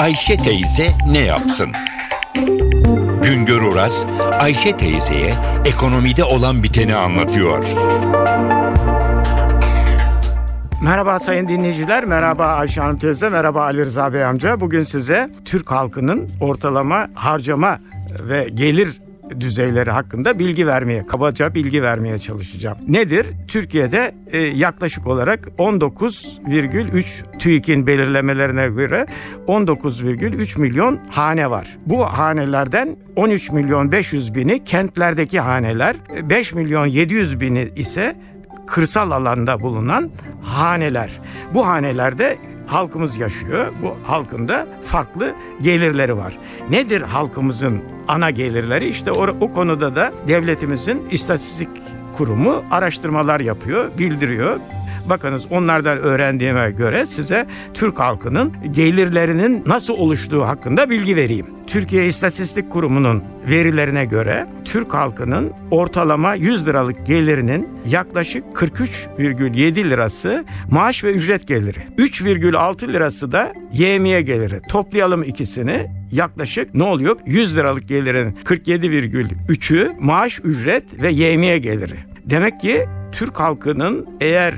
Ayşe teyze ne yapsın? Güngör Oras, Ayşe teyzeye ekonomide olan biteni anlatıyor. Merhaba sayın dinleyiciler, merhaba Ayşe Hanım teyze, merhaba Ali Rıza Bey amca. Bugün size Türk halkının ortalama harcama ve gelir düzeyleri hakkında bilgi vermeye, kabaca bilgi vermeye çalışacağım. Nedir? Türkiye'de e, yaklaşık olarak 19,3 TÜİK'in belirlemelerine göre 19,3 milyon hane var. Bu hanelerden 13 milyon 500 bini kentlerdeki haneler, 5 milyon 700 bini ise kırsal alanda bulunan haneler. Bu hanelerde halkımız yaşıyor. Bu halkın da farklı gelirleri var. Nedir halkımızın ana gelirleri? İşte o, o konuda da devletimizin istatistik kurumu araştırmalar yapıyor, bildiriyor. Bakınız onlardan öğrendiğime göre size Türk halkının gelirlerinin nasıl oluştuğu hakkında bilgi vereyim. Türkiye İstatistik Kurumu'nun verilerine göre Türk halkının ortalama 100 liralık gelirinin yaklaşık 43,7 lirası maaş ve ücret geliri. 3,6 lirası da yemiye geliri. Toplayalım ikisini yaklaşık ne oluyor? 100 liralık gelirin 47,3'ü maaş, ücret ve yemiye geliri. Demek ki Türk halkının eğer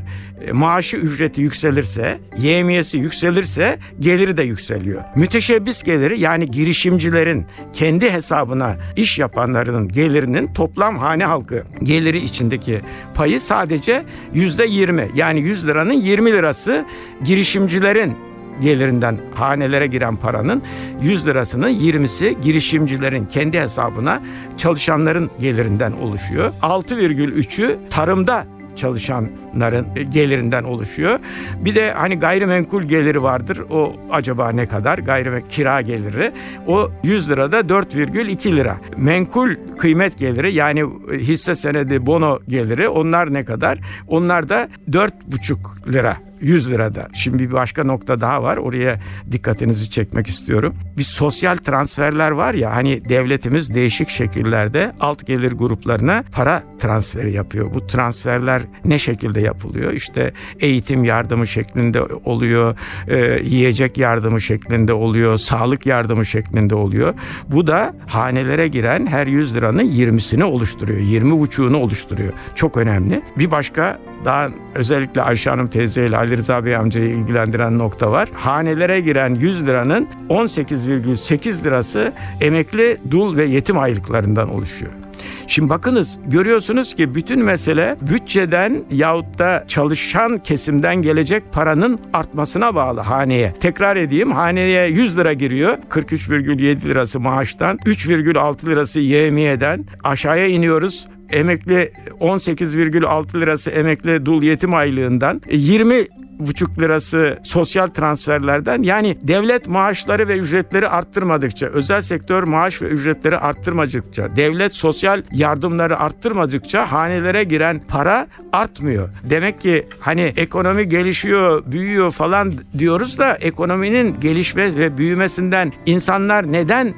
e, maaşı ücreti yükselirse, yemiyesi yükselirse geliri de yükseliyor. Müteşebbis geliri yani girişimcilerin kendi hesabına iş yapanların gelirinin toplam hane halkı geliri içindeki payı sadece yüzde yirmi yani 100 liranın 20 lirası girişimcilerin gelirinden hanelere giren paranın 100 lirasının 20'si girişimcilerin kendi hesabına çalışanların gelirinden oluşuyor. 6,3'ü tarımda çalışanların gelirinden oluşuyor. Bir de hani gayrimenkul geliri vardır. O acaba ne kadar? Gayrimenkul kira geliri. O 100 lirada 4,2 lira. Menkul kıymet geliri yani hisse senedi bono geliri onlar ne kadar? Onlar da 4,5 lira. 100 lirada. Şimdi bir başka nokta daha var. Oraya dikkatinizi çekmek istiyorum. Bir sosyal transferler var ya hani devletimiz değişik şekillerde alt gelir gruplarına para transferi yapıyor. Bu transferler ne şekilde yapılıyor? İşte eğitim yardımı şeklinde oluyor, e, yiyecek yardımı şeklinde oluyor, sağlık yardımı şeklinde oluyor. Bu da hanelere giren her 100 liranın 20'sini oluşturuyor. 20 buçuğunu oluşturuyor. Çok önemli. Bir başka daha özellikle Ayşe Hanım teyzeyle Ali Rıza Bey amcayı ilgilendiren nokta var. Hanelere giren 100 liranın 18,8 lirası emekli, dul ve yetim aylıklarından oluşuyor. Şimdi bakınız görüyorsunuz ki bütün mesele bütçeden yahut da çalışan kesimden gelecek paranın artmasına bağlı haneye. Tekrar edeyim haneye 100 lira giriyor. 43,7 lirası maaştan, 3,6 lirası yemiyeden aşağıya iniyoruz emekli 18,6 lirası emekli dul yetim aylığından 20 buçuk lirası sosyal transferlerden yani devlet maaşları ve ücretleri arttırmadıkça, özel sektör maaş ve ücretleri arttırmadıkça, devlet sosyal yardımları arttırmadıkça hanelere giren para artmıyor. Demek ki hani ekonomi gelişiyor, büyüyor falan diyoruz da ekonominin gelişme ve büyümesinden insanlar neden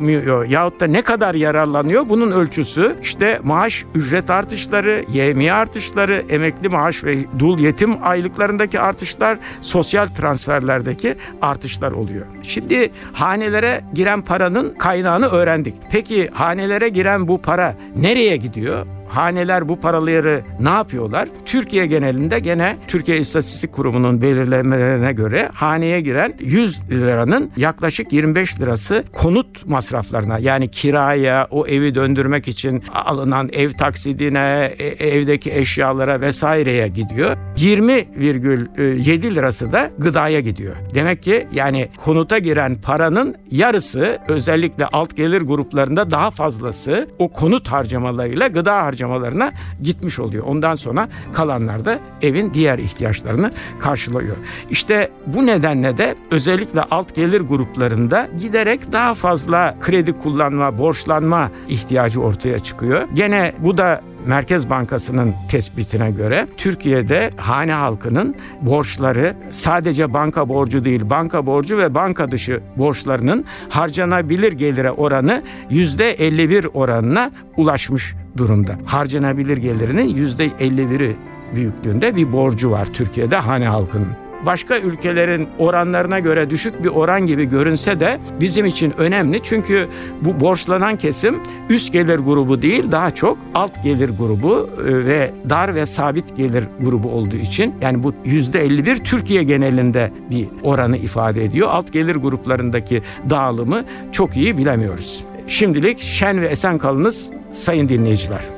yararlanamıyor yahut da ne kadar yararlanıyor bunun ölçüsü işte maaş ücret artışları, yemiye artışları, emekli maaş ve dul yetim aylıklarındaki artışlar, sosyal transferlerdeki artışlar oluyor. Şimdi hanelere giren paranın kaynağını öğrendik. Peki hanelere giren bu para nereye gidiyor? Haneler bu paraları ne yapıyorlar? Türkiye genelinde gene Türkiye İstatistik Kurumu'nun belirlemelerine göre haneye giren 100 liranın yaklaşık 25 lirası konut masraflarına yani kiraya, o evi döndürmek için alınan ev taksidine, e, evdeki eşyalara vesaireye gidiyor. 20,7 lirası da gıdaya gidiyor. Demek ki yani konuta giren paranın yarısı özellikle alt gelir gruplarında daha fazlası o konut harcamalarıyla gıda harcamalarıyla harcamalarına gitmiş oluyor. Ondan sonra kalanlar da evin diğer ihtiyaçlarını karşılıyor. İşte bu nedenle de özellikle alt gelir gruplarında giderek daha fazla kredi kullanma, borçlanma ihtiyacı ortaya çıkıyor. Gene bu da Merkez Bankası'nın tespitine göre Türkiye'de hane halkının borçları sadece banka borcu değil, banka borcu ve banka dışı borçlarının harcanabilir gelire oranı %51 oranına ulaşmış durumda. Harcanabilir gelirinin %51'i büyüklüğünde bir borcu var Türkiye'de hane halkının. Başka ülkelerin oranlarına göre düşük bir oran gibi görünse de bizim için önemli. Çünkü bu borçlanan kesim üst gelir grubu değil daha çok alt gelir grubu e, ve dar ve sabit gelir grubu olduğu için yani bu %51 Türkiye genelinde bir oranı ifade ediyor. Alt gelir gruplarındaki dağılımı çok iyi bilemiyoruz. Şimdilik şen ve esen kalınız sayın dinleyiciler.